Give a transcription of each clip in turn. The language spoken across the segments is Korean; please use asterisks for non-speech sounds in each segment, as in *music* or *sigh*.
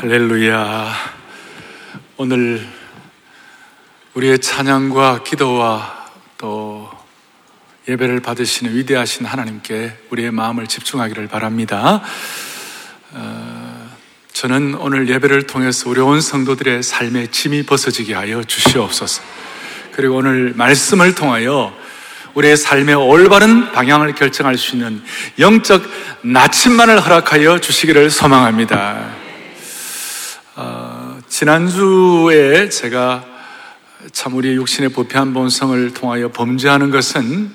할렐루야. 오늘 우리의 찬양과 기도와 또 예배를 받으시는 위대하신 하나님께 우리의 마음을 집중하기를 바랍니다. 어, 저는 오늘 예배를 통해서 우리 온 성도들의 삶의 짐이 벗어지게 하여 주시옵소서. 그리고 오늘 말씀을 통하여 우리의 삶의 올바른 방향을 결정할 수 있는 영적 나침만을 허락하여 주시기를 소망합니다. 어, 지난주에 제가 참 우리 육신의 부패한 본성을 통하여 범죄하는 것은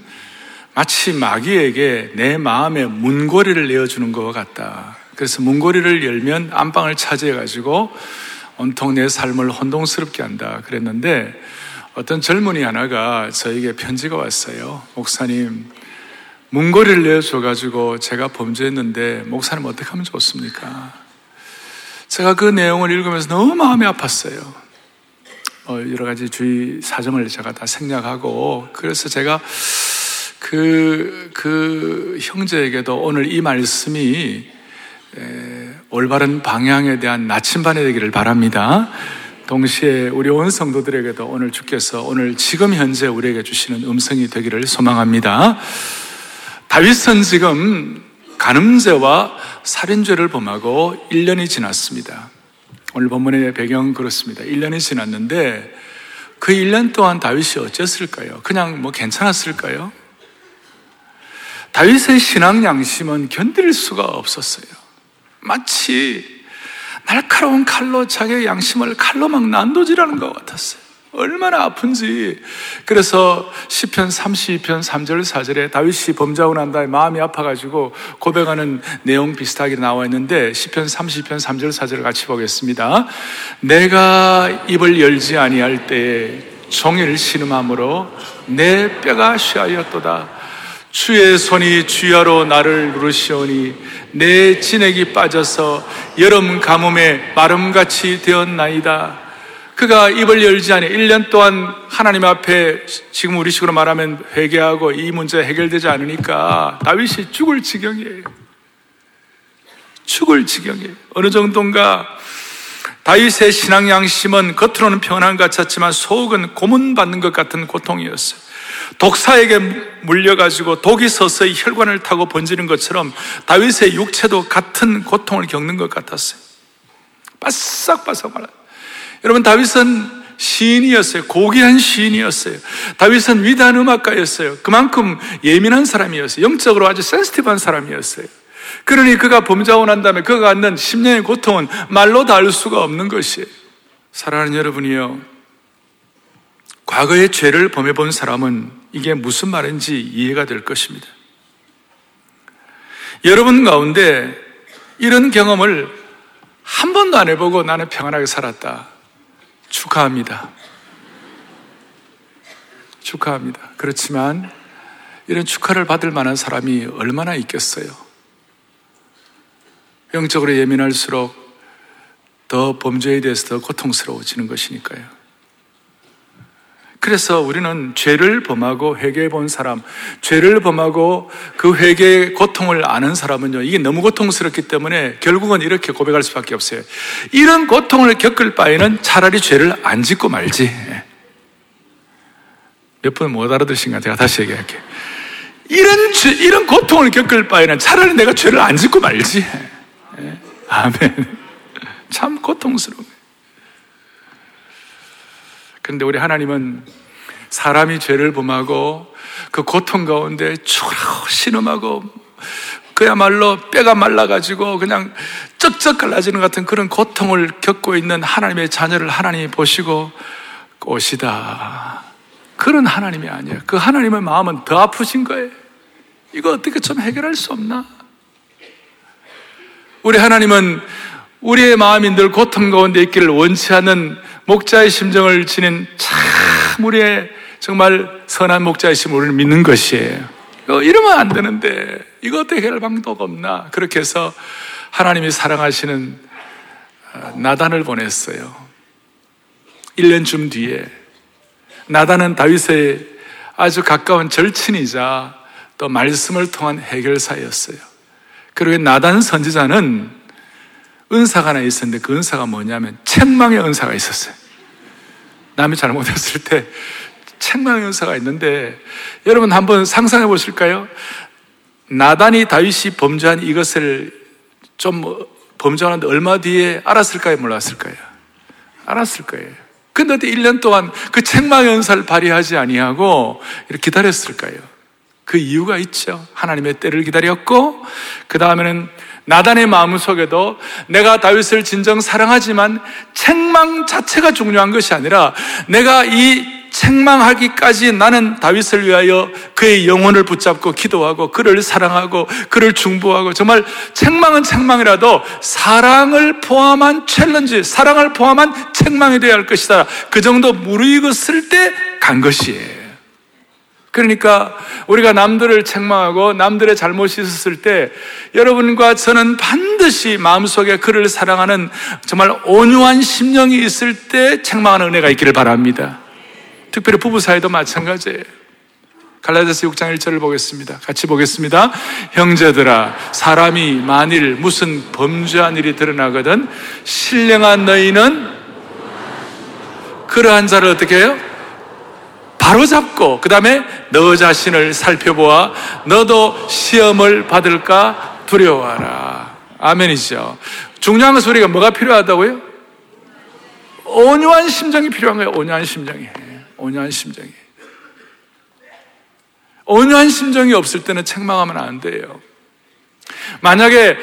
마치 마귀에게 내 마음의 문고리를 내어주는 것 같다. 그래서 문고리를 열면 안방을 차지해가지고 온통 내 삶을 혼동스럽게 한다. 그랬는데 어떤 젊은이 하나가 저에게 편지가 왔어요. 목사님, 문고리를 내어줘가지고 제가 범죄했는데 목사님 어떻게 하면 좋습니까? 제가 그 내용을 읽으면서 너무 마음이 아팠어요. 어, 여러 가지 주의 사정을 제가 다 생략하고 그래서 제가 그, 그 형제에게도 오늘 이 말씀이 에, 올바른 방향에 대한 나침반이 되기를 바랍니다. 동시에 우리 온 성도들에게도 오늘 주께서 오늘 지금 현재 우리에게 주시는 음성이 되기를 소망합니다. 다윗은 지금 간음죄와 살인죄를 범하고 1년이 지났습니다. 오늘 본문의 배경 그렇습니다. 1년이 지났는데 그 1년 동안 다윗이 어땠을까요? 그냥 뭐 괜찮았을까요? 다윗의 신앙 양심은 견딜 수가 없었어요. 마치 날카로운 칼로 자기의 양심을 칼로 막 난도질하는 것 같았어요. 얼마나 아픈지. 그래서 시편 32편 3절 4절에 다윗이 범죄하고 난 다음에 마음이 아파가지고 고백하는 내용 비슷하게 나와 있는데 시편 30편 3절 4절을 같이 보겠습니다. 내가 입을 열지 아니할 때에 종일 신음함으로 내 뼈가 쉬하였도다. 주의 손이 주야로 나를 누르시오니 내 진액이 빠져서 여름 가뭄에 마름같이 되었나이다. 그가 입을 열지 않아 1년 동안 하나님 앞에 지금 우리 식으로 말하면 회개하고 이 문제 해결되지 않으니까 다윗이 죽을 지경이에요. 죽을 지경이에요. 어느 정도인가 다윗의 신앙 양심은 겉으로는 평안한 것 같았지만 속은 고문받는 것 같은 고통이었어요. 독사에게 물려가지고 독이 서서히 혈관을 타고 번지는 것처럼 다윗의 육체도 같은 고통을 겪는 것 같았어요. 바싹바싹 말아. 여러분, 다윗은 시인이었어요. 고귀한 시인이었어요. 다윗은 위대한 음악가였어요. 그만큼 예민한 사람이었어요. 영적으로 아주 센스티브한 사람이었어요. 그러니 그가 범죄하고 난 다음에 그가 갖는 10년의 고통은 말로 다 알 수가 없는 것이에요. 사랑하는 여러분이요. 과거의 죄를 범해본 사람은 이게 무슨 말인지 이해가 될 것입니다. 여러분 가운데 이런 경험을 한 번도 안 해보고 나는 평안하게 살았다. 축하합니다. 축하합니다. 그렇지만 이런 축하를 받을 만한 사람이 얼마나 있겠어요? 영적으로 예민할수록 더 범죄에 대해서 더 고통스러워지는 것이니까요. 그래서 우리는 죄를 범하고 회개해 본 사람, 죄를 범하고 그 회개의 고통을 아는 사람은요, 이게 너무 고통스럽기 때문에 결국은 이렇게 고백할 수밖에 없어요. 이런 고통을 겪을 바에는 차라리 죄를 안 짓고 말지. 몇 분 못 알아듣으신가? 제가 다시 얘기할게요. 이런 죄, 이런 고통을 겪을 바에는 차라리 내가 죄를 안 짓고 말지. 아멘. 참 고통스러워요. 근데 우리 하나님은 사람이 죄를 범하고 그 고통 가운데 죽으라고 신음하고 그야말로 뼈가 말라가지고 그냥 쩍쩍 갈라지는 같은 그런 고통을 겪고 있는 하나님의 자녀를 하나님이 보시고 오시다. 그런 하나님이 아니에요. 그 하나님의 마음은 더 아프신 거예요. 이거 어떻게 좀 해결할 수 없나? 우리 하나님은 우리의 마음이 늘 고통 가운데 있기를 원치 않는 목자의 심정을 지닌 참 우리의 정말 선한 목자이심 우리를 믿는 것이에요. 이러면 안 되는데 이거 어떻게 해결 방도가 없나? 그렇게 해서 하나님이 사랑하시는 어, 나단을 보냈어요. 1년쯤 뒤에 나단은 다윗의 아주 가까운 절친이자 또 말씀을 통한 해결사였어요. 그리고 나단 선지자는 은사가 하나 있었는데 그 은사가 뭐냐면 책망의 은사가 있었어요. 남이 잘못했을 때 책망의 은사가 있는데 여러분 한번 상상해 보실까요? 나단이 다윗이 범죄한 이것을 좀 범죄하는데 얼마 뒤에 알았을까요? 몰랐을까요? 알았을 거예요. 근데 어떻게 1년 동안 그 책망의 은사를 발휘하지 아니하고 이렇게 기다렸을까요? 그 이유가 있죠. 하나님의 때를 기다렸고, 그 다음에는 나단의 마음 속에도 내가 다윗을 진정 사랑하지만 책망 자체가 중요한 것이 아니라 내가 이 책망하기까지 나는 다윗을 위하여 그의 영혼을 붙잡고 기도하고 그를 사랑하고 그를 중보하고 정말 책망은 책망이라도 사랑을 포함한 챌린지, 사랑을 포함한 책망이 되어야 할 것이다. 그 정도 무르익었을 때 간 것이에요. 그러니까 우리가 남들을 책망하고 남들의 잘못이 있었을 때 여러분과 저는 반드시 마음속에 그를 사랑하는 정말 온유한 심령이 있을 때 책망하는 은혜가 있기를 바랍니다. 특별히 부부 사이도 마찬가지예요. 갈라디아서 6장 1절을 보겠습니다. 같이 보겠습니다. 형제들아 사람이 만일 무슨 범죄한 일이 드러나거든 신령한 너희는 그러한 자를 어떻게 해요? 바로 잡고 그 다음에 너 자신을 살펴보아 너도 시험을 받을까 두려워하라. 아멘이죠. 중요한 것은 우리가 뭐가 필요하다고요? 온유한 심정이 필요한 거예요. 온유한 심정이. 온유한 심정이. 온유한 심정이 없을 때는 책망하면 안 돼요. 만약에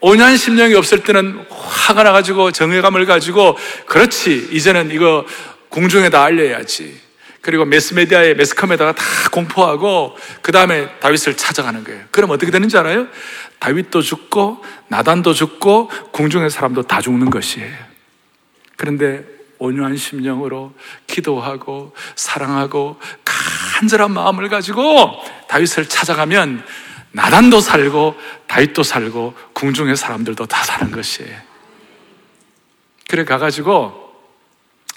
온유한 심정이 없을 때는 화가 나가지고 정의감을 가지고 그렇지 이제는 이거 공중에다 알려야지. 그리고 매스메디아에 매스컴에다가 다 공포하고 그 다음에 다윗을 찾아가는 거예요. 그럼 어떻게 되는지 알아요? 다윗도 죽고 나단도 죽고 궁중의 사람도 다 죽는 것이에요. 그런데 온유한 심령으로 기도하고 사랑하고 간절한 마음을 가지고 다윗을 찾아가면 나단도 살고 다윗도 살고 궁중의 사람들도 다 사는 것이에요. 그래 가가지고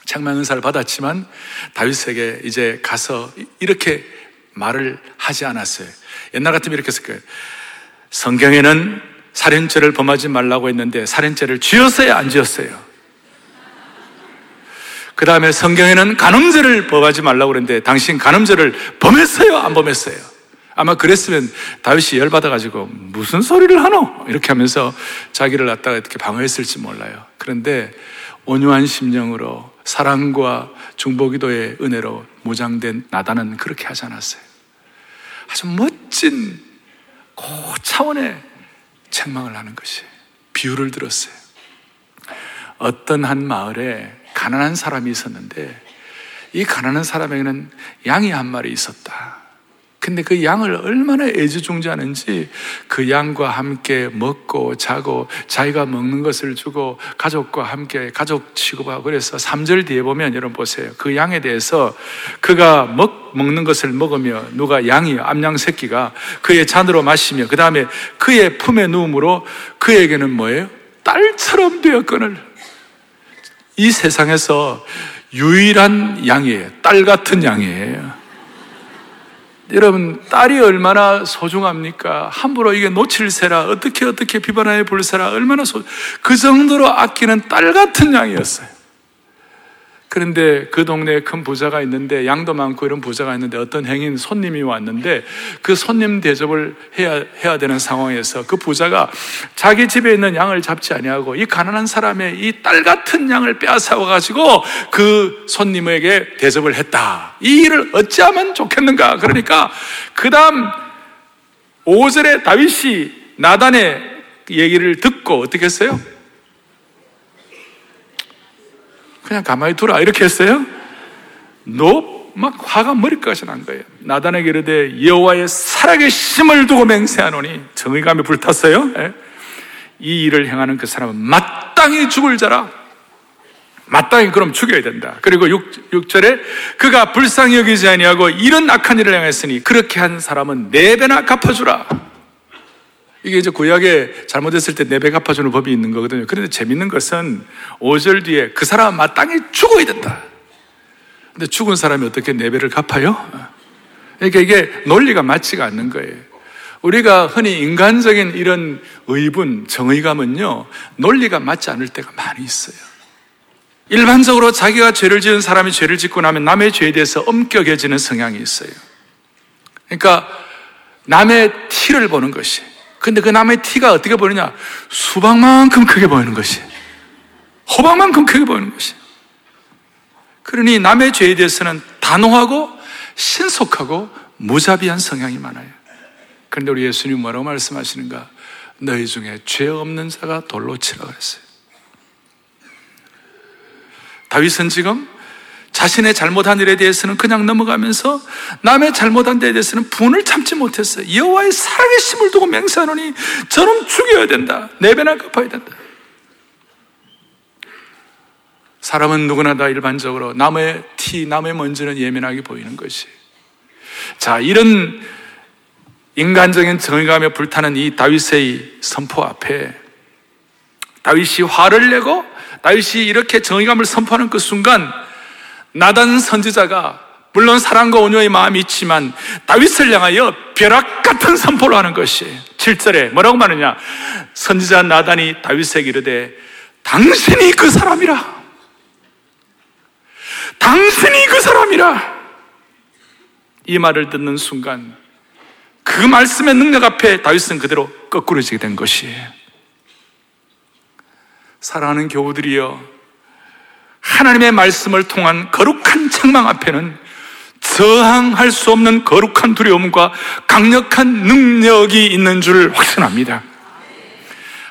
책망 은사를 받았지만 다윗에게 이제 가서 이렇게 말을 하지 않았어요. 옛날 같으면 이렇게 했을 거예요. 성경에는 살인죄를 범하지 말라고 했는데 살인죄를 지었어요, 안 지었어요? 그 다음에 성경에는 간음죄를 범하지 말라고 그랬는데 당신 간음죄를 범했어요? 안 범했어요? 아마 그랬으면 다윗이 열받아가지고 무슨 소리를 하노? 이렇게 하면서 자기를 갖다가 이렇게 방어했을지 몰라요. 그런데 온유한 심령으로 사랑과 중보기도의 은혜로 무장된 나단은 그렇게 하지 않았어요. 아주 멋진 고차원의 책망을 하는 것이 비유를 들었어요. 어떤 한 마을에 가난한 사람이 있었는데 이 가난한 사람에게는 양이 한 마리 있었다. 근데 그 양을 얼마나 애지중지하는지 그 양과 함께 먹고 자고 자기가 먹는 것을 주고 가족과 함께 가족 취급하고 그래서 3절 뒤에 보면 여러분 보세요. 그 양에 대해서 그가 먹, 먹는 것을 먹으며 누가 양이 암양 새끼가 그의 잔으로 마시며 그 다음에 그의 품에 누움으로 그에게는 뭐예요? 딸처럼 되었거늘 이 세상에서 유일한 양이에요. 딸 같은 양이에요. 여러분, 딸이 얼마나 소중합니까? 함부로 이게 놓칠세라, 어떻게 어떻게 비반하에 불세라, 얼마나 소, 그 정도로 아끼는 딸 같은 양이었어요. 그런데 그 동네에 큰 부자가 있는데 양도 많고 이런 부자가 있는데 어떤 행인 손님이 왔는데 그 손님 대접을 해야 해야 되는 상황에서 그 부자가 자기 집에 있는 양을 잡지 아니하고 이 가난한 사람의 이 딸 같은 양을 빼앗아 가지고 그 손님에게 대접을 했다. 이 일을 어찌하면 좋겠는가? 그러니까 그다음 5절에 다윗이 나단의 얘기를 듣고 어떻게 했어요? 그냥 가만히 두라 이렇게 했어요. 너막 화가 머리까지 난 거예요. 나단에게 이르되 여호와의 살아계 심을 두고 맹세하노니 정의감에 불탔어요. 예? 이 일을 행하는 그 사람은 마땅히 죽을 자라. 마땅히 그럼 죽여야 된다. 그리고 6, 6절에 그가 불쌍히 여기지 아니하고 이런 악한 일을 행했으니 그렇게 한 사람은 네 배나 갚아주라. 이게 이제 구약에 잘못했을 때네배 갚아주는 법이 있는 거거든요. 그런데 재밌는 것은 5절 뒤에 그 사람은 마땅히 죽어야 된다. 근데 죽은 사람이 어떻게 네 배를 갚아요? 그러니까 이게 논리가 맞지가 않는 거예요. 우리가 흔히 인간적인 이런 의분, 정의감은요, 논리가 맞지 않을 때가 많이 있어요. 일반적으로 자기가 죄를 지은 사람이 죄를 짓고 나면 남의 죄에 대해서 엄격해지는 성향이 있어요. 그러니까 남의 티를 보는 것이. 근데 그 남의 티가 어떻게 보느냐? 수박만큼 크게 보이는 것이. 호박만큼 크게 보이는 것이. 그러니 남의 죄에 대해서는 단호하고 신속하고 무자비한 성향이 많아요. 그런데 우리 예수님 뭐라고 말씀하시는가? 너희 중에 죄 없는 자가 돌로 치라 그랬어요. 다윗은 지금 자신의 잘못한 일에 대해서는 그냥 넘어가면서 남의 잘못한 데에 대해서는 분을 참지 못했어요. 여호와의 살아계심을 두고 맹세하노니 저놈 죽여야 된다. 네 배나 갚아야 된다. 사람은 누구나 다 일반적으로 남의 티, 남의 먼지는 예민하게 보이는 것이. 자, 이런 인간적인 정의감에 불타는 이 다윗의 선포 앞에 다윗이 화를 내고 다윗이 이렇게 정의감을 선포하는 그 순간 나단 선지자가 물론 사랑과 온유의 마음이 있지만 다윗을 향하여 벼락 같은 선포를 하는 것이 7절에 뭐라고 말하냐? 선지자 나단이 다윗에게 이르되 당신이 그 사람이라. 당신이 그 사람이라. 이 말을 듣는 순간 그 말씀의 능력 앞에 다윗은 그대로 거꾸러지게 된 것이에요. 사랑하는 교우들이여, 하나님의 말씀을 통한 거룩한 책망 앞에는 저항할 수 없는 거룩한 두려움과 강력한 능력이 있는 줄 확신합니다.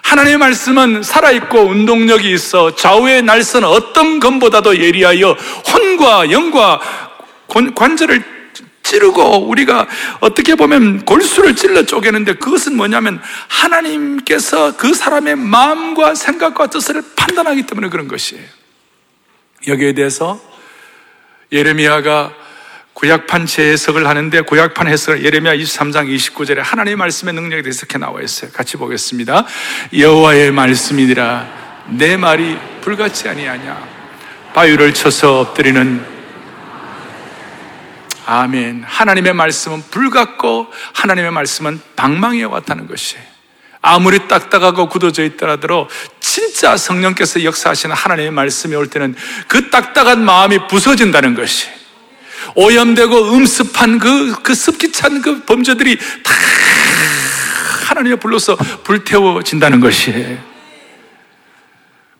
하나님의 말씀은 살아있고 운동력이 있어 좌우의 날선 어떤 검보다도 예리하여 혼과 영과 관절을 찌르고 우리가 어떻게 보면 골수를 찔러 쪼개는데 그것은 뭐냐면 하나님께서 그 사람의 마음과 생각과 뜻을 판단하기 때문에 그런 것이에요. 여기에 대해서 예레미야가 구약판 재해석을 하는데 구약판 해석을 예레미야 23장 29절에 하나님의 말씀의 능력에 대해서 이렇게 나와 있어요. 같이 보겠습니다. 여호와의 말씀이니라 내 말이 불같이 아니하냐 바위를 쳐서 엎드리는 아멘. 하나님의 말씀은 불같고 하나님의 말씀은 방망이와 같다는 것이 아무리 딱딱하고 굳어져 있더라도 진짜 성령께서 역사하시는 하나님의 말씀이 올 때는 그 딱딱한 마음이 부서진다는 것이 오염되고 음습한 그, 그 습기 찬 그 범죄들이 다 하나님의 불로서 불태워진다는 것이에요.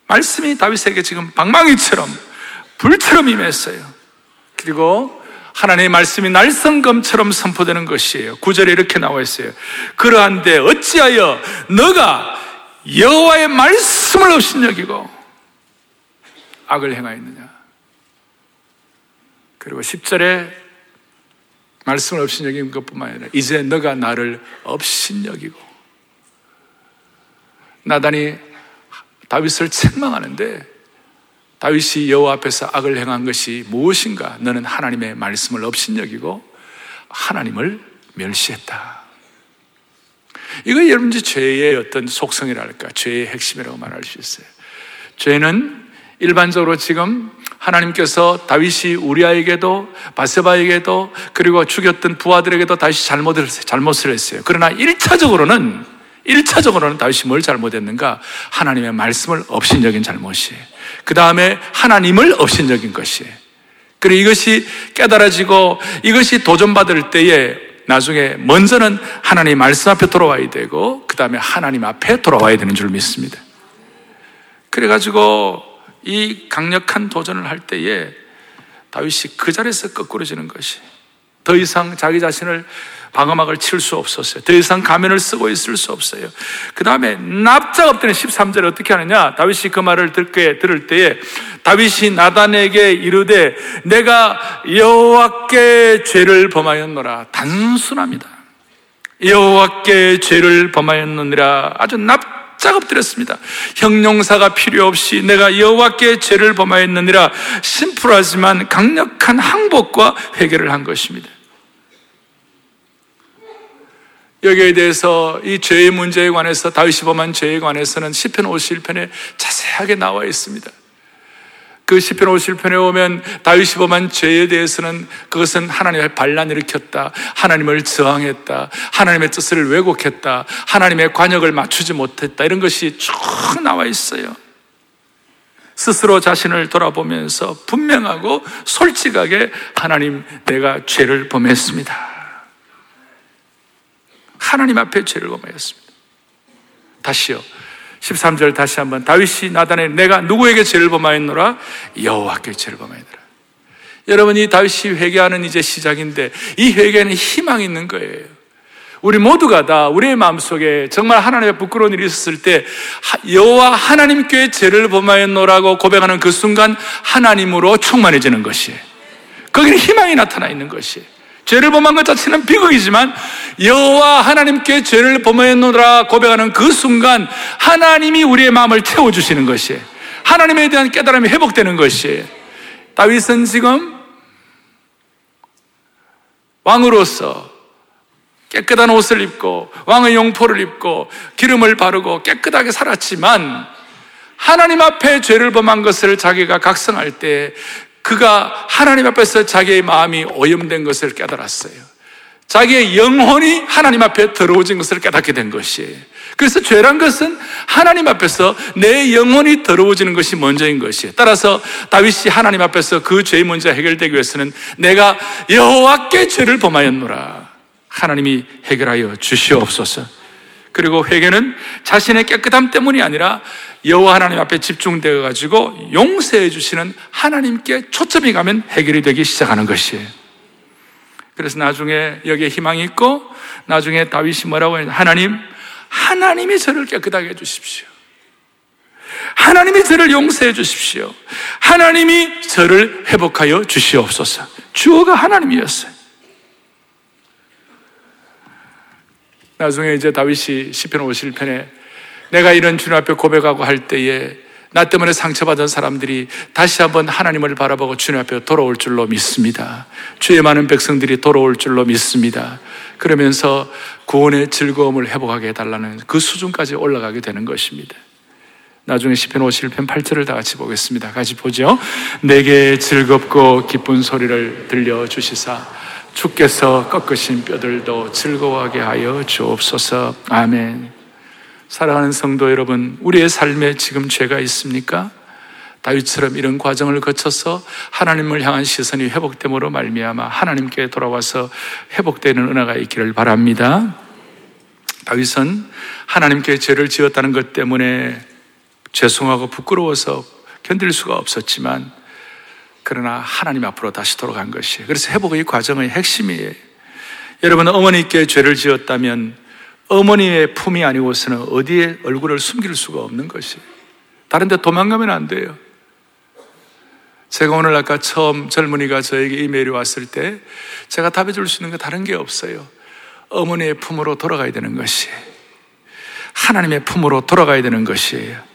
말씀이 다윗에게 지금 방망이처럼 불처럼 임했어요. 그리고 하나님의 말씀이 날성검처럼 선포되는 것이에요. 구절에 이렇게 나와 있어요. 그러한데 어찌하여 너가 여호와의 말씀을 업신여기고 악을 행하였느냐? 그리고 10절에 말씀을 업신여긴 것뿐만 아니라 이제 너가 나를 업신여기고 나단이 다윗을 책망하는데 다윗이 여호와 앞에서 악을 행한 것이 무엇인가? 너는 하나님의 말씀을 업신여기고 하나님을 멸시했다. 이거 여러분들 죄의 어떤 속성이랄까? 죄의 핵심이라고 말할 수 있어요. 죄는 일반적으로 지금 하나님께서 다윗이 우리아에게도 바세바에게도 그리고 죽였던 부하들에게도 다시 잘못을 잘못을 했어요. 그러나 1차적으로는 1차적으로는 다윗이 뭘 잘못했는가? 하나님의 말씀을 업신여긴 잘못이에요. 그 다음에 하나님을 업신적인 것이에요. 그리고 이것이 깨달아지고 이것이 도전받을 때에 나중에 먼저는 하나님 말씀 앞에 돌아와야 되고 그 다음에 하나님 앞에 돌아와야 되는 줄 믿습니다. 그래가지고 이 강력한 도전을 할 때에 다윗이 그 자리에서 거꾸로 지는 것이 더 이상 자기 자신을 방어막을 칠 수 없었어요. 더 이상 가면을 쓰고 있을 수 없어요. 그 다음에 납작 엎드는 13절에 어떻게 하느냐? 다윗이 그 말을 듣게 들을 때에 다윗이 나단에게 이르되 내가 여호와께 죄를 범하였노라. 단순합니다. 여호와께 죄를 범하였느니라. 아주 납 작 엎드렸습니다. 형용사가 필요 없이 내가 여호와께 죄를 범하였느니라. 심플하지만 강력한 항복과 회개를 한 것입니다. 여기에 대해서 이 죄의 문제에 관해서 다윗이 범한 죄에 관해서는 시편 51편에 자세하게 나와 있습니다. 그 시편 50편에 오면 다윗이 범한 죄에 대해서는 그것은 하나님의 반란을 일으켰다. 하나님을 저항했다. 하나님의 뜻을 왜곡했다. 하나님의 관역을 맞추지 못했다. 이런 것이 쭉 나와 있어요. 스스로 자신을 돌아보면서 분명하고 솔직하게 하나님 내가 죄를 범했습니다. 하나님 앞에 죄를 범하였습니다. 다시요. 13절 다시 한번 다윗이 나단에 내가 누구에게 죄를 범하였노라 여호와께 죄를 범하였노라. 여러분 이 다윗이 회개하는 이제 시작인데 이 회개는 희망이 있는 거예요. 우리 모두가 다 우리의 마음속에 정말 하나님의 부끄러운 일이 있었을 때 여호와 하나님께 죄를 범하였노라고 고백하는 그 순간 하나님으로 충만해지는 것이에요. 거기는 희망이 나타나 있는 것이에요. 죄를 범한 것 자체는 비극이지만 여호와 하나님께 죄를 범하였노라 고백하는 그 순간 하나님이 우리의 마음을 채워 주시는 것이에요. 하나님에 대한 깨달음이 회복되는 것이에요. 다윗은 지금 왕으로서 깨끗한 옷을 입고 왕의 용포를 입고 기름을 바르고 깨끗하게 살았지만 하나님 앞에 죄를 범한 것을 자기가 각성할 때 그가 하나님 앞에서 자기의 마음이 오염된 것을 깨달았어요. 자기의 영혼이 하나님 앞에 더러워진 것을 깨닫게 된 것이에요. 그래서 죄란 것은 하나님 앞에서 내 영혼이 더러워지는 것이 먼저인 것이에요. 따라서 다윗이 하나님 앞에서 그 죄의 문제 해결되기 위해서는 내가 여호와께 죄를 범하였노라. 하나님이 해결하여 주시옵소서. 그리고 회개는 자신의 깨끗함 때문이 아니라 여호와 하나님 앞에 집중되어 가지고 용서해 주시는 하나님께 초점이 가면 해결이 되기 시작하는 것이에요. 그래서 나중에 여기에 희망이 있고 나중에 다윗이 뭐라고 했냐 하나님 하나님이 저를 깨끗하게 해 주십시오. 하나님이 저를 용서해 주십시오. 하나님이 저를 회복하여 주시옵소서. 주어가 하나님이었어요. 나중에 이제 다윗이 시편 51편에 내가 이런 주님 앞에 고백하고 할 때에 나 때문에 상처받은 사람들이 다시 한번 하나님을 바라보고 주님 앞에 돌아올 줄로 믿습니다. 주의 많은 백성들이 돌아올 줄로 믿습니다. 그러면서 구원의 즐거움을 회복하게 해달라는 그 수준까지 올라가게 되는 것입니다. 나중에 시편 51편 8절을 다 같이 보겠습니다. 같이 보죠. 내게 즐겁고 기쁜 소리를 들려 주시사 주께서 꺾으신 뼈들도 즐거워하게 하여 주옵소서. 아멘. 사랑하는 성도 여러분, 우리의 삶에 지금 죄가 있습니까? 다윗처럼 이런 과정을 거쳐서 하나님을 향한 시선이 회복됨으로 말미암아 하나님께 돌아와서 회복되는 은혜가 있기를 바랍니다. 다윗은 하나님께 죄를 지었다는 것 때문에 죄송하고 부끄러워서 견딜 수가 없었지만 그러나 하나님 앞으로 다시 돌아간 것이에요. 그래서 회복의 과정의 핵심이에요. 여러분 어머니께 죄를 지었다면 어머니의 품이 아니고서는 어디에 얼굴을 숨길 수가 없는 것이에요. 다른 데 도망가면 안 돼요. 제가 오늘 아까 처음 젊은이가 저에게 이메일이 왔을 때 제가 답해 줄 수 있는 거 다른 게 없어요. 어머니의 품으로 돌아가야 되는 것이에요. 하나님의 품으로 돌아가야 되는 것이에요.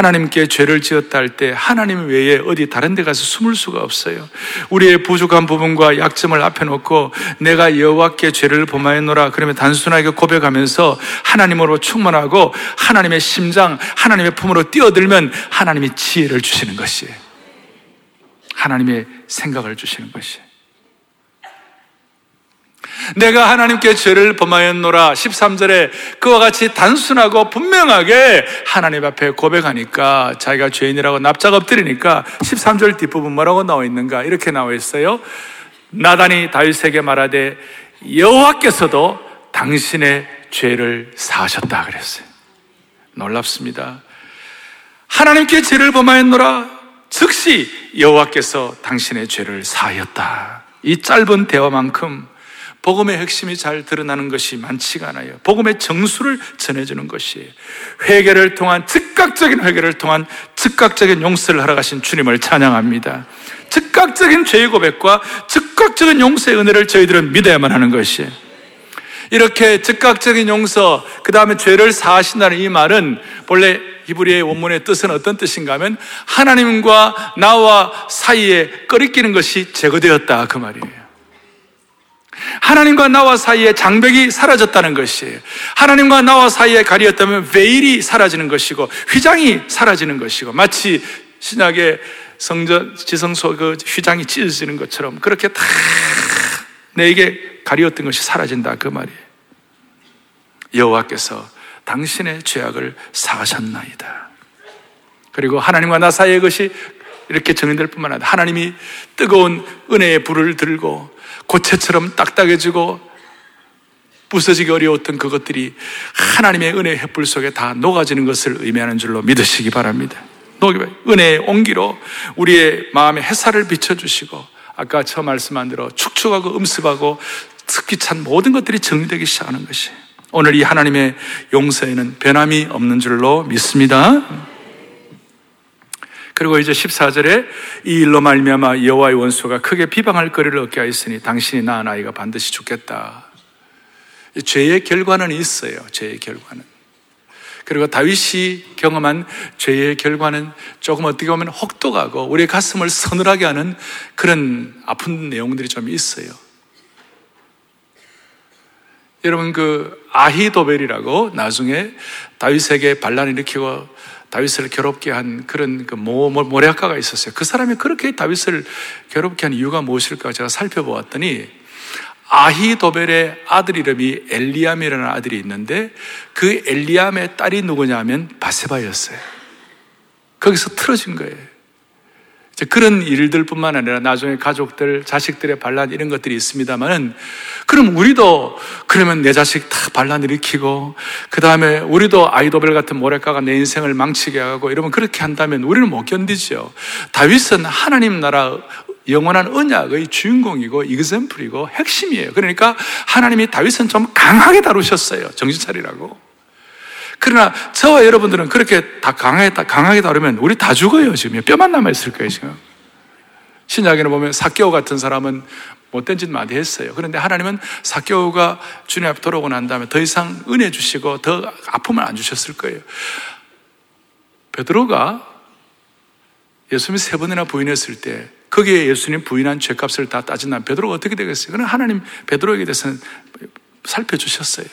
하나님께 죄를 지었다 할 때 하나님 외에 어디 다른 데 가서 숨을 수가 없어요. 우리의 부족한 부분과 약점을 앞에 놓고 내가 여호와께 죄를 범하였노라 그러면 단순하게 고백하면서 하나님으로 충만하고 하나님의 심장, 하나님의 품으로 뛰어들면 하나님이 지혜를 주시는 것이에요. 하나님의 생각을 주시는 것이에요. 내가 하나님께 죄를 범하였노라. 13절에 그와 같이 단순하고 분명하게 하나님 앞에 고백하니까 자기가 죄인이라고 납작 엎드리니까 13절 뒷부분 뭐라고 나와 있는가? 이렇게 나와 있어요. 나단이 다윗에게 말하되 여호와께서도 당신의 죄를 사하셨다 그랬어요. 놀랍습니다. 하나님께 죄를 범하였노라. 즉시 여호와께서 당신의 죄를 사하였다. 이 짧은 대화만큼 복음의 핵심이 잘 드러나는 것이 많지가 않아요. 복음의 정수를 전해주는 것이에요. 회개를 통한 즉각적인 회개를 통한 즉각적인 용서를 가신 주님을 찬양합니다. 즉각적인 죄의 고백과 즉각적인 용서의 은혜를 저희들은 믿어야만 하는 것이에요. 이렇게 즉각적인 용서, 그 다음에 죄를 사하신다는 이 말은 본래 히브리의 원문의 뜻은 어떤 뜻인가 하면 하나님과 나와 사이에 꺼리끼는 것이 제거되었다 그 말이에요. 하나님과 나와 사이에 장벽이 사라졌다는 것이에요. 하나님과 나와 사이에 가리었다면 베일이 사라지는 것이고 휘장이 사라지는 것이고 마치 신약의 성전, 지성소 그 휘장이 찢어지는 것처럼 그렇게 다 내게 가리웠던 것이 사라진다. 그 말이에요. 여호와께서 당신의 죄악을 사하셨나이다. 그리고 하나님과 나 사이의 것이 이렇게 정리될 뿐만 아니라 하나님이 뜨거운 은혜의 불을 들고 고체처럼 딱딱해지고 부서지기 어려웠던 그것들이 하나님의 은혜의 햇불 속에 다 녹아지는 것을 의미하는 줄로 믿으시기 바랍니다. 은혜의 온기로 우리의 마음에 햇살을 비춰주시고 아까 처음 말씀한 대로 축축하고 음습하고 특기 찬 모든 것들이 정리되기 시작하는 것이 오늘 이 하나님의 용서에는 변함이 없는 줄로 믿습니다. 그리고 이제 14절에 이 일로 말미암아 여호와의 원수가 크게 비방할 거리를 얻게 하였으니 당신이 낳은 아이가 반드시 죽겠다. 죄의 결과는 있어요. 죄의 결과는. 그리고 다윗이 경험한 죄의 결과는 조금 어떻게 보면 혹독하고 우리의 가슴을 서늘하게 하는 그런 아픈 내용들이 좀 있어요. 여러분 그 아히도벨이라고 나중에 다윗에게 반란을 일으키고 다윗을 괴롭게 한 그런 그 모, 모략가가 있었어요. 그 사람이 그렇게 다윗을 괴롭게 한 이유가 무엇일까 제가 살펴보았더니 아히도벨의 아들 이름이 엘리암이라는 아들이 있는데 그 엘리암의 딸이 누구냐면 바세바였어요. 거기서 틀어진 거예요. 그런 일들뿐만 아니라 나중에 가족들, 자식들의 반란 이런 것들이 있습니다만은 그럼 우리도 그러면 내 자식 다 반란 일으키고 그 다음에 우리도 아이도벨 같은 모래가가 내 인생을 망치게 하고 이러면 그렇게 한다면 우리는 못 견디죠. 다윗은 하나님 나라 영원한 언약의 주인공이고 이그샘플이고 핵심이에요. 그러니까 하나님이 다윗은 좀 강하게 다루셨어요. 정신 차리라고. 그러나 저와 여러분들은 그렇게 다 강하게, 다 강하게 다루면 우리 다 죽어요, 지금. 뼈만 남아있을 거예요, 지금. 신약에는 보면 사개오 같은 사람은 못된 짓 많이 했어요. 그런데 하나님은 사개오가 주님 앞에 돌아오고 난 다음에 더 이상 은혜 주시고 더 아픔을 안 주셨을 거예요. 베드로가 예수님이 세 번이나 부인했을 때 거기에 예수님 부인한 죄값을 다 따진다면 베드로가 어떻게 되겠어요? 그는 하나님 베드로에게 대해서는 살펴주셨어요.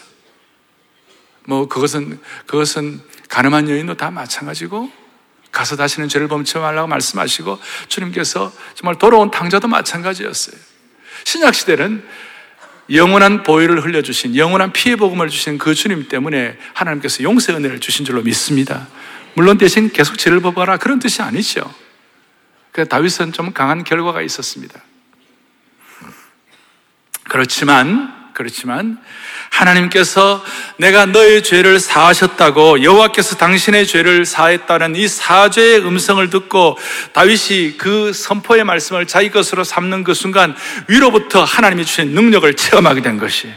뭐 그것은 그것은 가늠한 여인도 다 마찬가지고 가서 다시는 죄를 범치 말라고 말씀하시고 주님께서 정말 돌아온 탕자도 마찬가지였어요. 신약 시대는 영원한 보혈을 흘려주신 영원한 피해 복음을 주신 그 주님 때문에 하나님께서 용서 은혜를 주신 줄로 믿습니다. 물론 대신 계속 죄를 범하라 그런 뜻이 아니죠. 그 다윗은 좀 강한 결과가 있었습니다. 그렇지만 그렇지만 하나님께서 내가 너의 죄를 사하셨다고 여호와께서 당신의 죄를 사했다는 이 사죄의 음성을 듣고 다윗이 그 선포의 말씀을 자기 것으로 삼는 그 순간 위로부터 하나님이 주신 능력을 체험하게 된 것이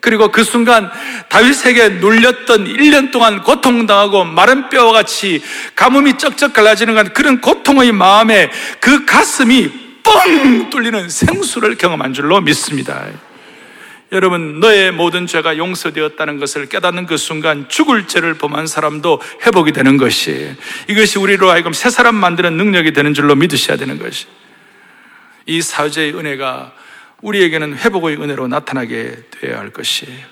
그리고 그 순간 다윗에게 눌렸던 1년 동안 고통당하고 마른 뼈와 같이 가뭄이 쩍쩍 갈라지는 그런 고통의 마음에 그 가슴이 뻥 뚫리는 생수를 경험한 줄로 믿습니다. 여러분, 너의 모든 죄가 용서되었다는 것을 깨닫는 그 순간 죽을 죄를 범한 사람도 회복이 되는 것이 이것이 우리로 하여금 새 사람 만드는 능력이 되는 줄로 믿으셔야 되는 것이 이 사죄의 은혜가 우리에게는 회복의 은혜로 나타나게 되어야 할 것이에요.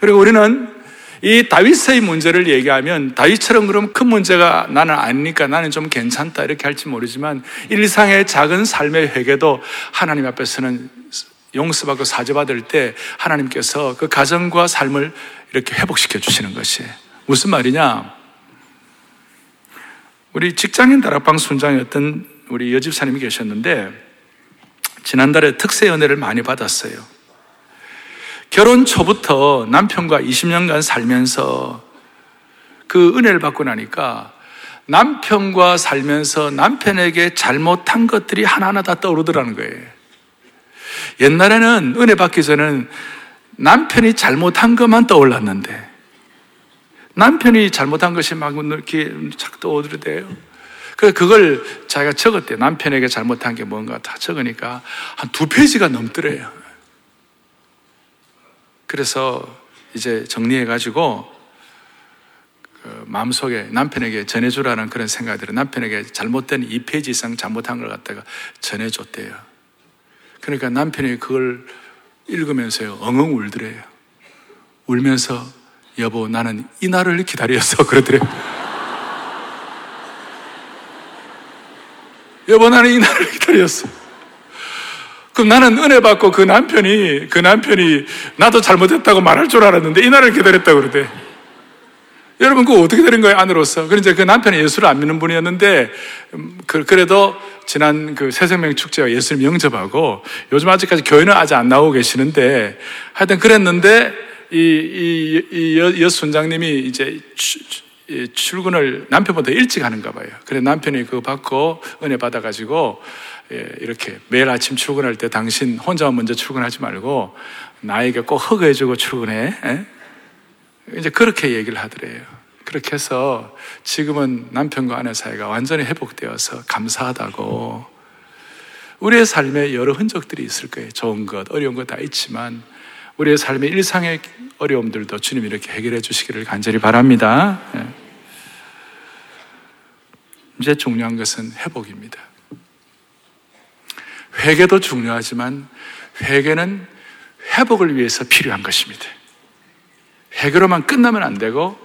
그리고 우리는 이 다윗의 문제를 얘기하면 다윗처럼 그럼 큰 문제가 나는 아니니까 나는 좀 괜찮다 이렇게 할지 모르지만 일상의 작은 삶의 회개도 하나님 앞에서는 용서받고 사죄받을 때 하나님께서 그 가정과 삶을 이렇게 회복시켜 주시는 것이 무슨 말이냐? 우리 직장인 다락방 순장이었던 우리 여집사님이 계셨는데 지난달에 특세 연애를 많이 받았어요. 결혼 초부터 남편과 20년간 살면서 그 은혜를 받고 나니까 남편과 살면서 남편에게 잘못한 것들이 하나하나 다 떠오르더라는 거예요. 옛날에는 은혜 받기 전에는 남편이 잘못한 것만 떠올랐는데 남편이 잘못한 것이 막 이렇게 착 떠오르대요. 그 그걸 자기가 적었대요. 남편에게 잘못한 게 뭔가 다 적으니까 한 두 페이지가 넘더래요. 그래서 이제 정리해가지고 그 마음속에 남편에게 전해주라는 그런 생각들을 남편에게 잘못된 2페이지 이상 잘못한 걸 갖다가 전해줬대요. 그러니까 남편이 그걸 읽으면서요, 엉엉 울더래요. 울면서, 여보, 나는 이 날을 기다렸어. *laughs* 그러더래요. 여보, 나는 이 날을 기다렸어. 그럼 나는 은혜 받고 그 남편이, 그 남편이 나도 잘못했다고 말할 줄 알았는데 이 날을 기다렸다고 그러대. 여러분, 그거 어떻게 되는 거예요, 아내로서? 그런데 그 남편이 예수를 안 믿는 분이었는데, 음, 그, 그래도 지난 그 새생명 축제와 예수를 영접하고, 요즘 아직까지 교회는 아직 안 나오고 계시는데, 하여튼 그랬는데, 이, 이, 이 여, 여 순장님이 이제 출근을 남편보다 일찍 하는가 봐요. 그래 남편이 그거 받고 은혜 받아가지고 예, 이렇게 매일 아침 출근할 때 당신 혼자 먼저 출근하지 말고 나에게 꼭 허그해주고 출근해. 예? 이제 그렇게 얘기를 하더래요. 그렇게 해서 지금은 남편과 아내 사이가 완전히 회복되어서 감사하다고 우리의 삶에 여러 흔적들이 있을 거예요. 좋은 것, 어려운 것 다 있지만 우리의 삶의 일상의 어려움들도 주님 이렇게 해결해 주시기를 간절히 바랍니다. 예. 이제 중요한 것은 회복입니다. 회개도 중요하지만 회개는 회복을 위해서 필요한 것입니다. 회개로만 끝나면 안 되고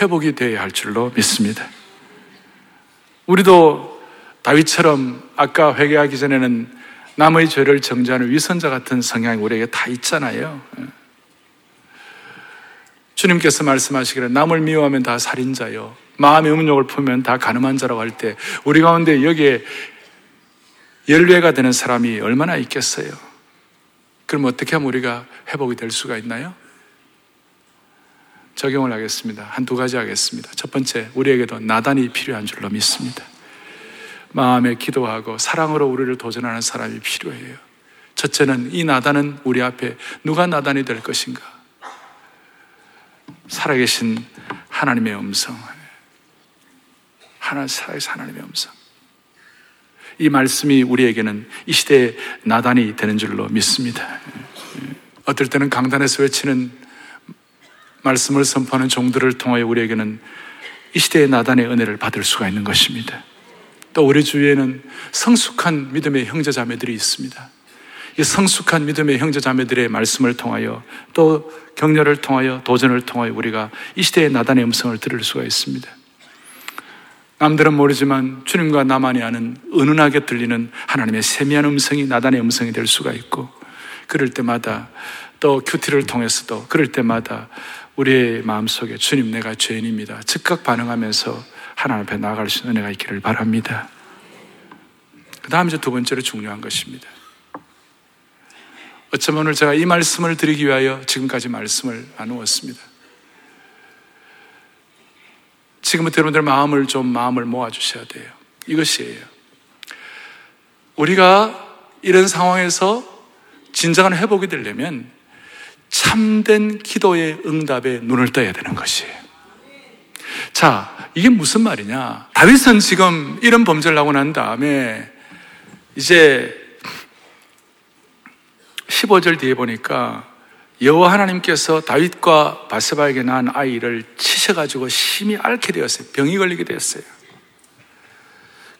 회복이 되어야 할 줄로 믿습니다. 우리도 다윗처럼 아까 회개하기 전에는 남의 죄를 정죄하는 위선자 같은 성향이 우리에게 다 있잖아요. 주님께서 말씀하시기를 남을 미워하면 다 살인자요. 마음의 음욕을 품으면 다 가늠한 자라고 할 때 우리 가운데 여기에 연례가 되는 사람이 얼마나 있겠어요? 그럼 어떻게 하면 우리가 회복이 될 수가 있나요? 적용을 하겠습니다. 한 두 가지 하겠습니다. 첫 번째, 우리에게도 나단이 필요한 줄로 믿습니다. 마음에 기도하고 사랑으로 우리를 도전하는 사람이 필요해요. 첫째는 이 나단은 우리 앞에 누가 나단이 될 것인가? 살아계신 하나님의 음성. 하나 살아계신 하나님의 음성. 이 말씀이 우리에게는 이 시대의 나단이 되는 줄로 믿습니다. 어떨 때는 강단에서 외치는 말씀을 선포하는 종들을 통하여 우리에게는 이 시대의 나단의 은혜를 받을 수가 있는 것입니다. 또 우리 주위에는 성숙한 믿음의 형제 자매들이 있습니다. 이 성숙한 믿음의 형제 자매들의 말씀을 통하여 또 격려를 통하여 도전을 통하여 우리가 이 시대의 나단의 음성을 들을 수가 있습니다. 남들은 모르지만 주님과 나만이 아는 은은하게 들리는 하나님의 세미한 음성이 나단의 음성이 될 수가 있고 그럴 때마다 또 큐티를 통해서도 그럴 때마다 우리의 마음속에 주님 내가 죄인입니다. 즉각 반응하면서 하나님 앞에 나아갈 수 있는 은혜가 있기를 바랍니다. 그 다음 이제 두 번째로 중요한 것입니다. 어쩌면 오늘 제가 이 말씀을 드리기 위하여 지금까지 말씀을 나누었습니다. 지금부터 여러분들 마음을 좀 마음을 모아주셔야 돼요. 이것이에요. 우리가 이런 상황에서 진정한 회복이 되려면 참된 기도의 응답에 눈을 떠야 되는 것이에요. 자, 이게 무슨 말이냐? 다윗은 지금 이런 범죄를 하고 난 다음에 이제 15절 뒤에 보니까 여호와 하나님께서 다윗과 바세바에게 낳은 아이를 치셔가지고 심히 앓게 되었어요. 병이 걸리게 되었어요.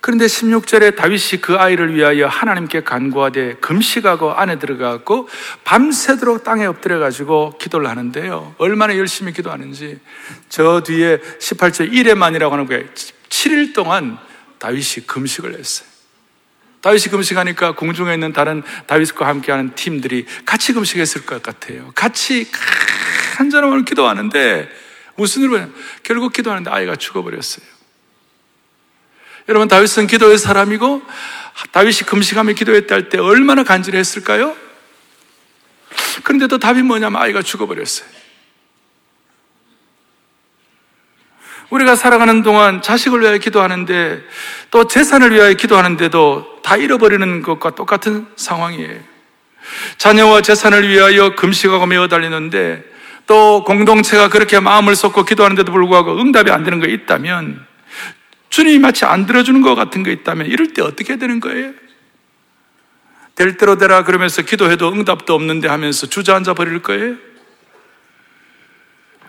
그런데 16절에 다윗이 그 아이를 위하여 하나님께 간구하되 금식하고 안에 들어가고 밤새도록 땅에 엎드려 가지고 기도를 하는데요. 얼마나 열심히 기도하는지 저 뒤에 18절 1회만이라고 하는 거예요. 7일 동안 다윗이 금식을 했어요. 다윗이 금식하니까 궁중에 있는 다른 다윗과 함께하는 팀들이 같이 금식했을 것 같아요. 같이 한자로 기도하는데 무슨 일을 결국 기도하는데 아이가 죽어버렸어요. 여러분 다윗은 기도의 사람이고 다윗이 금식하며 기도했다 할 때 얼마나 간절했을까요? 그런데도 답이 뭐냐면 아이가 죽어버렸어요. 우리가 살아가는 동안 자식을 위하여 기도하는데 또 재산을 위하여 기도하는데도 다 잃어버리는 것과 똑같은 상황이에요. 자녀와 재산을 위하여 금식하고 매어 달리는데 또 공동체가 그렇게 마음을 쏟고 기도하는데도 불구하고 응답이 안 되는 거 있다면 주님이 마치 안 들어주는 것 같은 거 있다면 이럴 때 어떻게 되는 거예요? 될 대로 되라 그러면서 기도해도 응답도 없는데 하면서 주저앉아 버릴 거예요?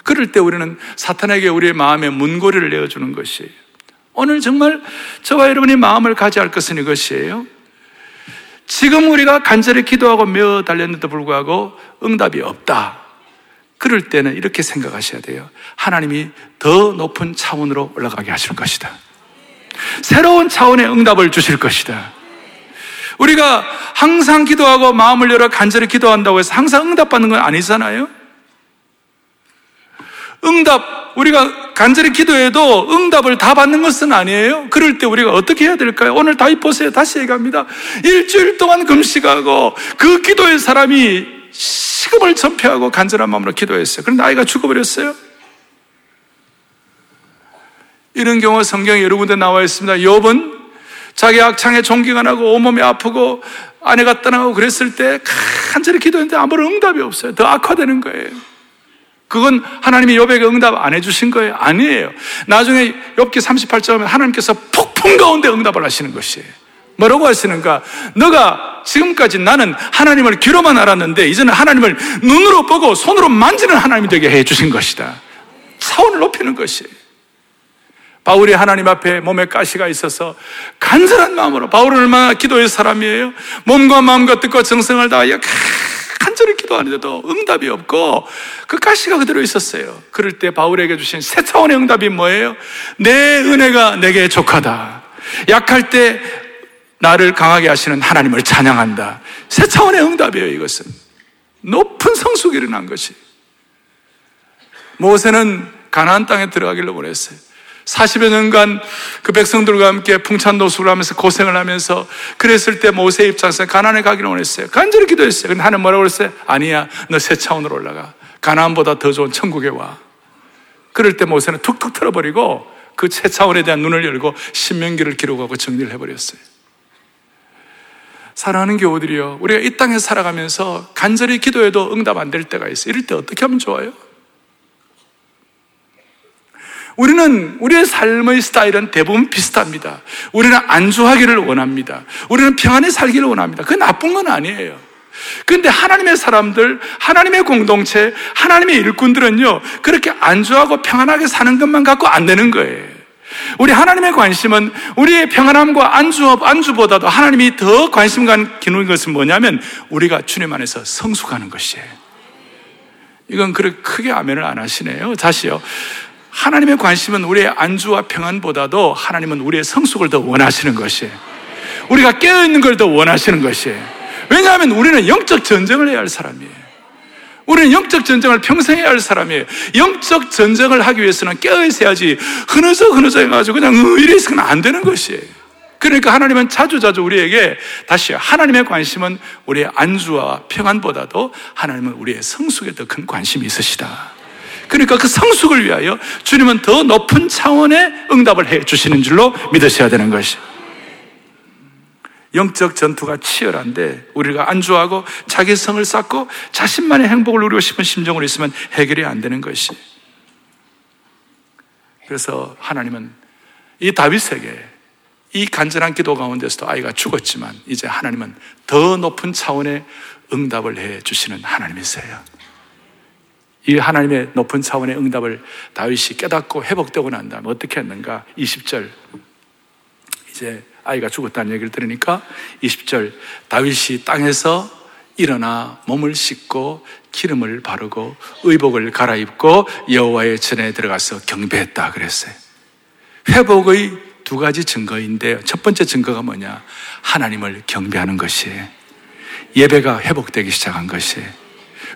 그럴 때 우리는 사탄에게 우리의 마음의 문고리를 내어주는 것이에요. 오늘 정말 저와 여러분이 마음을 가져야 할 것은 이것이에요. 지금 우리가 간절히 기도하고 며 달렸는데도 불구하고 응답이 없다. 그럴 때는 이렇게 생각하셔야 돼요. 하나님이 더 높은 차원으로 올라가게 하실 것이다. 새로운 차원의 응답을 주실 것이다. 우리가 항상 기도하고 마음을 열어 간절히 기도한다고 해서 항상 응답받는 건 아니잖아요? 응답, 우리가 간절히 기도해도 응답을 다 받는 것은 아니에요. 그럴 때 우리가 어떻게 해야 될까요? 오늘 다윗 보세요. 다시 얘기합니다. 일주일 동안 금식하고 그 기도의 사람이 시급을 전폐하고 간절한 마음으로 기도했어요. 그런데 아이가 죽어버렸어요. 이런 경우 성경에 여러 군데 나와 있습니다. 욥은 자기 악창에 종기가 나고 온몸이 아프고 아내가 떠나고 그랬을 때 간절히 기도했는데 아무런 응답이 없어요. 더 악화되는 거예요. 그건 하나님이 욥에게 응답 안 해주신 거예요? 아니에요. 나중에 욥기 38장에 하나님께서 폭풍 가운데 응답을 하시는 것이에요. 뭐라고 하시는가? 너가 지금까지 나는 하나님을 귀로만 알았는데 이제는 하나님을 눈으로 보고 손으로 만지는 하나님이 되게 해 주신 것이다. 차원을 높이는 것이에요. 바울이 하나님 앞에 몸에 가시가 있어서 간절한 마음으로 바울은 얼마나 기도의 사람이에요. 몸과 마음과 뜻과 정성을 다하여 간절히 기도하는데도 응답이 없고 그 가시가 그대로 있었어요. 그럴 때 바울에게 주신 새 차원의 응답이 뭐예요? 내 은혜가 내게 족하다. 약할 때 나를 강하게 하시는 하나님을 찬양한다. 새 차원의 응답이에요, 이것은. 높은 성숙이 일어난 것이. 모세는 가나안 땅에 들어가기를 원했어요. 40여 년간 그 백성들과 함께 풍찬노숙을 하면서 고생을 하면서 그랬을 때 모세 입장에서 가난에 가기를 원했어요. 간절히 기도했어요. 근데 하나님 뭐라고 그랬어요? 아니야. 너 새 차원으로 올라가. 가난보다 더 좋은 천국에 와. 그럴 때 모세는 툭툭 틀어버리고 그 새 차원에 대한 눈을 열고 신명기를 기록하고 정리를 해버렸어요. 사랑하는 교우들이요. 우리가 이 땅에 살아가면서 간절히 기도해도 응답 안 될 때가 있어요. 이럴 때 어떻게 하면 좋아요? 우리는 우리의 삶의 스타일은 대부분 비슷합니다. 우리는 안주하기를 원합니다. 우리는 평안히 살기를 원합니다. 그 나쁜 건 아니에요. 그런데 하나님의 사람들, 하나님의 공동체, 하나님의 일꾼들은요, 그렇게 안주하고 평안하게 사는 것만 갖고 안 되는 거예요. 우리 하나님의 관심은 우리의 평안함과 안주, 안주보다도 하나님이 더 관심 갖는 것은 뭐냐면 우리가 주님 안에서 성숙하는 것이에요. 이건 그렇게 크게 아멘을 안 하시네요. 다시요. 하나님의 관심은 우리의 안주와 평안보다도 하나님은 우리의 성숙을 더 원하시는 것이에요. 우리가 깨어있는 걸 더 원하시는 것이에요. 왜냐하면 우리는 영적 전쟁을 해야 할 사람이에요. 우리는 영적 전쟁을 평생 해야 할 사람이에요. 영적 전쟁을 하기 위해서는 깨어있어야지 흐느서 흐느서 해가지고 그냥 이래 있으면 안 되는 것이에요. 그러니까 하나님은 자주자주 우리에게 다시 하나님의 관심은 우리의 안주와 평안보다도 하나님은 우리의 성숙에 더 큰 관심이 있으시다. 그러니까 그 성숙을 위하여 주님은 더 높은 차원의 응답을 해 주시는 줄로 믿으셔야 되는 것이. 영적 전투가 치열한데 우리가 안주하고 자기 성을 쌓고 자신만의 행복을 누리고 싶은 심정으로 있으면 해결이 안 되는 것이. 그래서 하나님은 이 다윗에게 이 간절한 기도 가운데서도 아이가 죽었지만 이제 하나님은 더 높은 차원의 응답을 해 주시는 하나님이세요. 이 하나님의 높은 차원의 응답을 다윗이 깨닫고 회복되고 난 다음에 어떻게 했는가? 20절. 이제 아이가 죽었다는 얘기를 들으니까 20절. 다윗이 땅에서 일어나 몸을 씻고 기름을 바르고 의복을 갈아입고 여호와의 전에 들어가서 경배했다 그랬어요. 회복의 두 가지 증거인데 첫 번째 증거가 뭐냐? 하나님을 경배하는 것이에요. 예배가 회복되기 시작한 것이에요.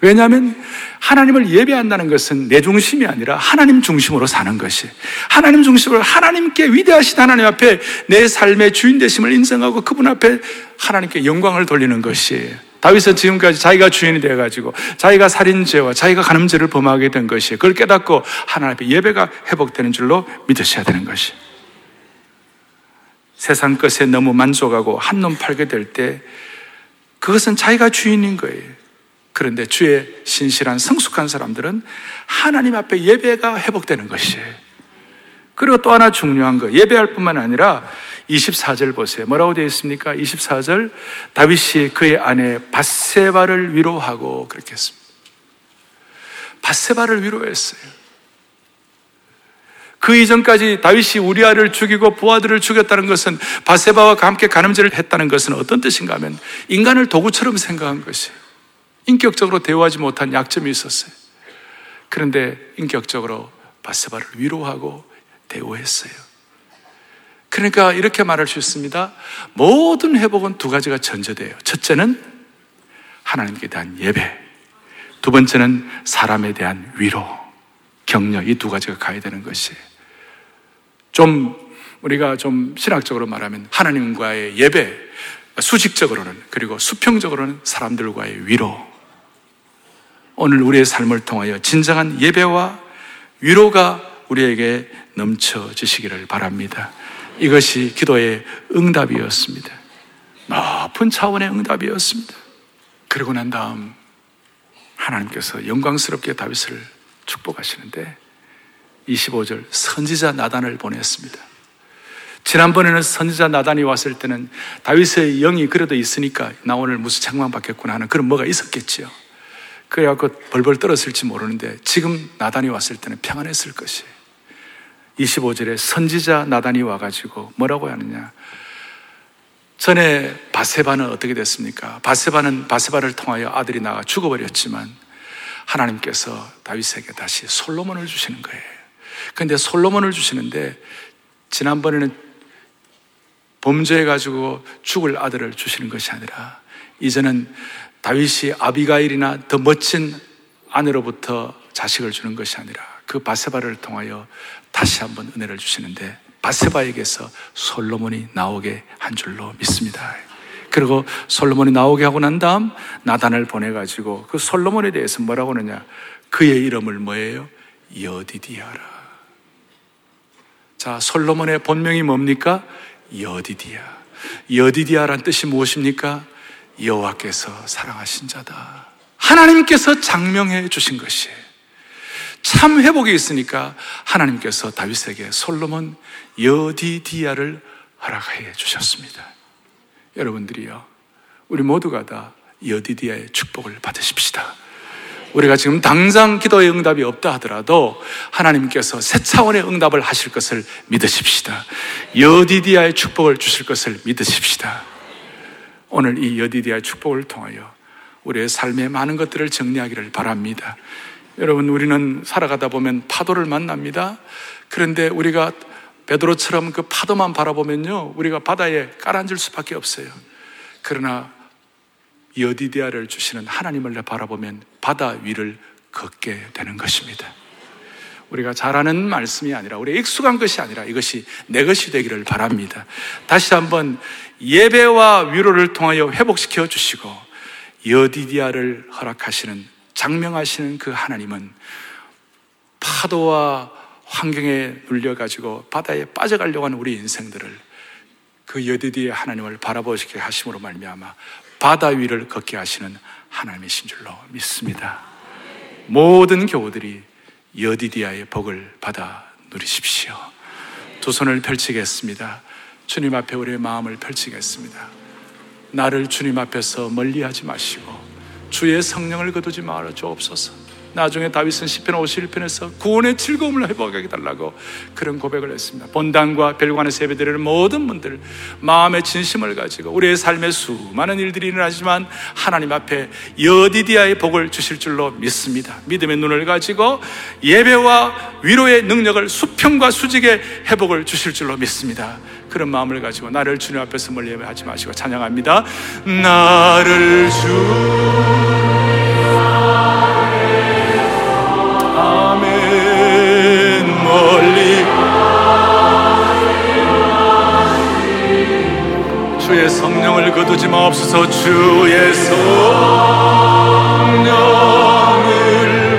왜냐하면 하나님을 예배한다는 것은 내 중심이 아니라 하나님 중심으로 사는 것이. 하나님 중심으로 하나님께 위대하신 하나님 앞에 내 삶의 주인 되심을 인정하고 그분 앞에 하나님께 영광을 돌리는 것이. 다윗은 지금까지 자기가 주인이 되어가지고 자기가 살인죄와 자기가 간음죄를 범하게 된 것이 그걸 깨닫고 하나님 앞에 예배가 회복되는 줄로 믿으셔야 되는 것이. 세상 것에 너무 만족하고 한눈 팔게 될 때 그것은 자기가 주인인 거예요. 그런데 주의 신실한 성숙한 사람들은 하나님 앞에 예배가 회복되는 것이에요. 그리고 또 하나 중요한 거, 예배할 뿐만 아니라 24절 보세요. 뭐라고 되어 있습니까? 24절, 다윗이 그의 아내 바세바를 위로하고 그렇게 했습니다. 바세바를 위로했어요. 그 이전까지 다윗이 우리아를 죽이고 부하들을 죽였다는 것은 바세바와 함께 가늠죄를 했다는 것은 어떤 뜻인가 하면 인간을 도구처럼 생각한 것이에요. 인격적으로 대우하지 못한 약점이 있었어요. 그런데 인격적으로 바세바를 위로하고 대우했어요. 그러니까 이렇게 말할 수 있습니다. 모든 회복은 두 가지가 전제돼요. 첫째는 하나님께 대한 예배. 두 번째는 사람에 대한 위로, 격려. 이 두 가지가 가야 되는 것이에요. 좀 우리가 좀 신학적으로 말하면 하나님과의 예배, 수직적으로는 그리고 수평적으로는 사람들과의 위로. 오늘 우리의 삶을 통하여 진정한 예배와 위로가 우리에게 넘쳐지시기를 바랍니다. 이것이 기도의 응답이었습니다. 높은 차원의 응답이었습니다. 그러고 난 다음 하나님께서 영광스럽게 다윗을 축복하시는데 25절 선지자 나단을 보냈습니다. 지난번에는 선지자 나단이 왔을 때는 다윗의 영이 그래도 있으니까 나 오늘 무슨 책망 받겠구나 하는 그런 뭐가 있었겠지요. 그래갖고 벌벌 떨었을지 모르는데 지금 나단이 왔을 때는 평안했을 것이에요. 25절에 선지자 나단이 와가지고 뭐라고 하느냐. 전에 바세바는 어떻게 됐습니까? 바세바는 바세바를 통하여 아들이 나가 죽어버렸지만 하나님께서 다윗에게 다시 솔로몬을 주시는 거예요. 근데 솔로몬을 주시는데 지난번에는 범죄해가지고 죽을 아들을 주시는 것이 아니라 이제는 다윗이 아비가일이나 더 멋진 아내로부터 자식을 주는 것이 아니라 그 바세바를 통하여 다시 한번 은혜를 주시는데 바세바에게서 솔로몬이 나오게 한 줄로 믿습니다. 그리고 솔로몬이 나오게 하고 난 다음 나단을 보내가지고 그 솔로몬에 대해서 뭐라고 하느냐 그의 이름을 뭐예요? 여디디아라. 자, 솔로몬의 본명이 뭡니까? 여디디아. 여디디아란 뜻이 무엇입니까? 여호와께서 사랑하신 자다. 하나님께서 장명해 주신 것이에요. 참 회복이 있으니까 하나님께서 다윗에게 솔로몬 여디디아를 허락해 주셨습니다. 여러분들이요, 우리 모두가 다 여디디아의 축복을 받으십시다. 우리가 지금 당장 기도의 응답이 없다 하더라도 하나님께서 새 차원의 응답을 하실 것을 믿으십시다. 여디디아의 축복을 주실 것을 믿으십시다. 오늘 이 여디디아의 축복을 통하여 우리의 삶의 많은 것들을 정리하기를 바랍니다. 여러분, 우리는 살아가다 보면 파도를 만납니다. 그런데 우리가 베드로처럼 그 파도만 바라보면요, 우리가 바다에 깔아앉을 수밖에 없어요. 그러나 여디디아를 주시는 하나님을 바라보면 바다 위를 걷게 되는 것입니다. 우리가 잘하는 말씀이 아니라 우리 익숙한 것이 아니라 이것이 내 것이 되기를 바랍니다. 다시 한번 예배와 위로를 통하여 회복시켜 주시고 여디디아를 허락하시는 장명하시는 그 하나님은 파도와 환경에 눌려가지고 바다에 빠져가려고 하는 우리 인생들을 그 여디디의 하나님을 바라보시게 하심으로 말미암아 바다 위를 걷게 하시는 하나님이신 줄로 믿습니다. 모든 교우들이 여디디아의 복을 받아 누리십시오. 두 손을 펼치겠습니다. 주님 앞에 우리의 마음을 펼치겠습니다. 나를 주님 앞에서 멀리하지 마시고 주의 성령을 거두지 말아 주옵소서. 나중에 다윗은 시편 51편에서 구원의 즐거움을 회복하게 달라고 그런 고백을 했습니다. 본당과 별관에서 예배드리는 모든 분들 마음의 진심을 가지고 우리의 삶의 수많은 일들이 일어나지만 하나님 앞에 여디디아의 복을 주실 줄로 믿습니다. 믿음의 눈을 가지고 예배와 위로의 능력을 수평과 수직의 회복을 주실 줄로 믿습니다. 그런 마음을 가지고 나를 주님 앞에서 멀리 예배하지 마시고 찬양합니다. 나를 주. 성령을 거두지 마옵소서. 주의 성령을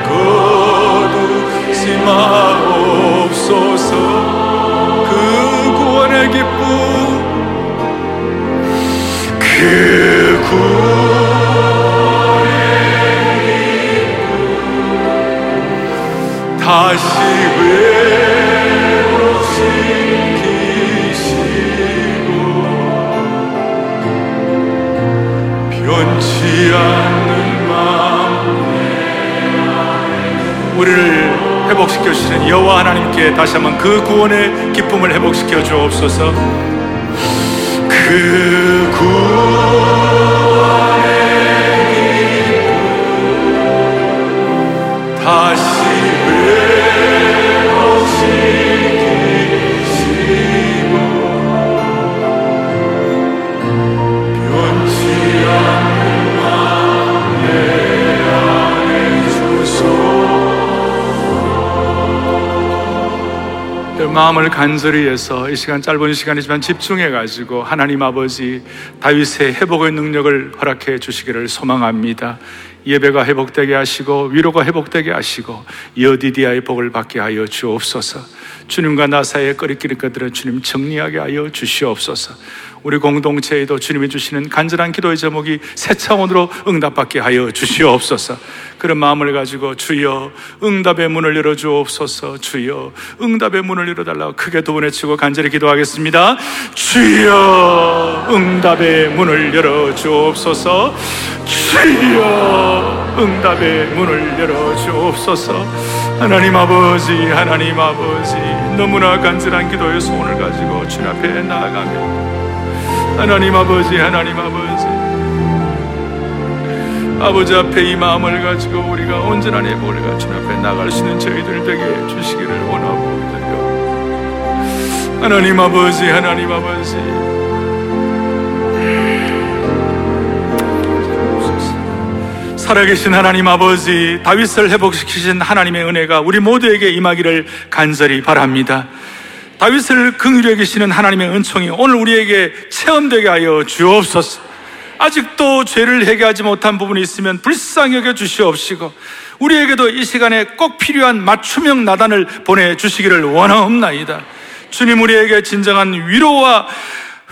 거두지 마 구원의 기쁨 그 구원의 기쁨 다시 회복시키시고 변치 않는 마음 우리를 회복시켜 주시는 여호와 하나님께 다시 한번 그 구원의 기쁨을 회복시켜 주옵소서. 그 구원의 기쁨 다시 마음을 간절히 해서 이 시간 짧은 시간이지만 집중해 가지고 하나님 아버지 다윗의 회복의 능력을 허락해 주시기를 소망합니다. 예배가 회복되게 하시고 위로가 회복되게 하시고 여디디아의 복을 받게 하여 주옵소서. 주님과 나 사이에 꺼리끼는 것들은 주님 정리하게 하여 주시옵소서. 우리 공동체에도 주님이 주시는 간절한 기도의 제목이 새 차원으로 응답받게 하여 주시옵소서. 그런 마음을 가지고 주여 응답의 문을 열어 주옵소서. 주여 응답의 문을 열어 달라고 크게 두번 외치고 간절히 기도하겠습니다. 주여 응답의 문을 열어 주옵소서. 주여 응답의 문을 열어 주옵소서. 하나님 아버지 하나님 아버지 너무나 간절한 기도의 소원을 가지고 주님 앞에 나아가며 하나님 아버지, 하나님 아버지. 아버지 앞에 이 마음을 가지고 우리가 언제나 내 머리가 주 앞에 나갈 수 있는 저희들 되게 주시기를 원하고 드려. 하나님 아버지, 하나님 아버지. 살아계신 하나님 아버지, 다윗을 회복시키신 하나님의 은혜가 우리 모두에게 임하기를 간절히 바랍니다. 다윗을 긍휼히 여기시는 하나님의 은총이 오늘 우리에게 체험되게 하여 주옵소서. 아직도 죄를 해결하지 못한 부분이 있으면 불쌍히 여겨 주시옵시고 우리에게도 이 시간에 꼭 필요한 맞춤형 나단을 보내 주시기를 원하옵나이다. 주님 우리에게 진정한 위로와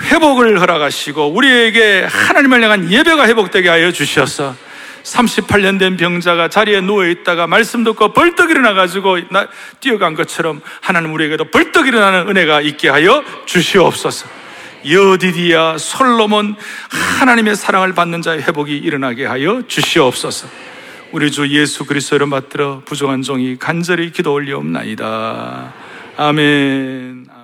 회복을 허락하시고 우리에게 하나님을 향한 예배가 회복되게 하여 주셔서 38년 된 병자가 자리에 누워 있다가 말씀 듣고 벌떡 일어나 가지고 뛰어간 것처럼 하나님 우리에게도 벌떡 일어나는 은혜가 있게 하여 주시옵소서. 여디디야 솔로몬 하나님의 사랑을 받는 자의 회복이 일어나게 하여 주시옵소서. 우리 주 예수 그리스도를 받들어 부족한 종이 간절히 기도 올리옵나이다. 아멘.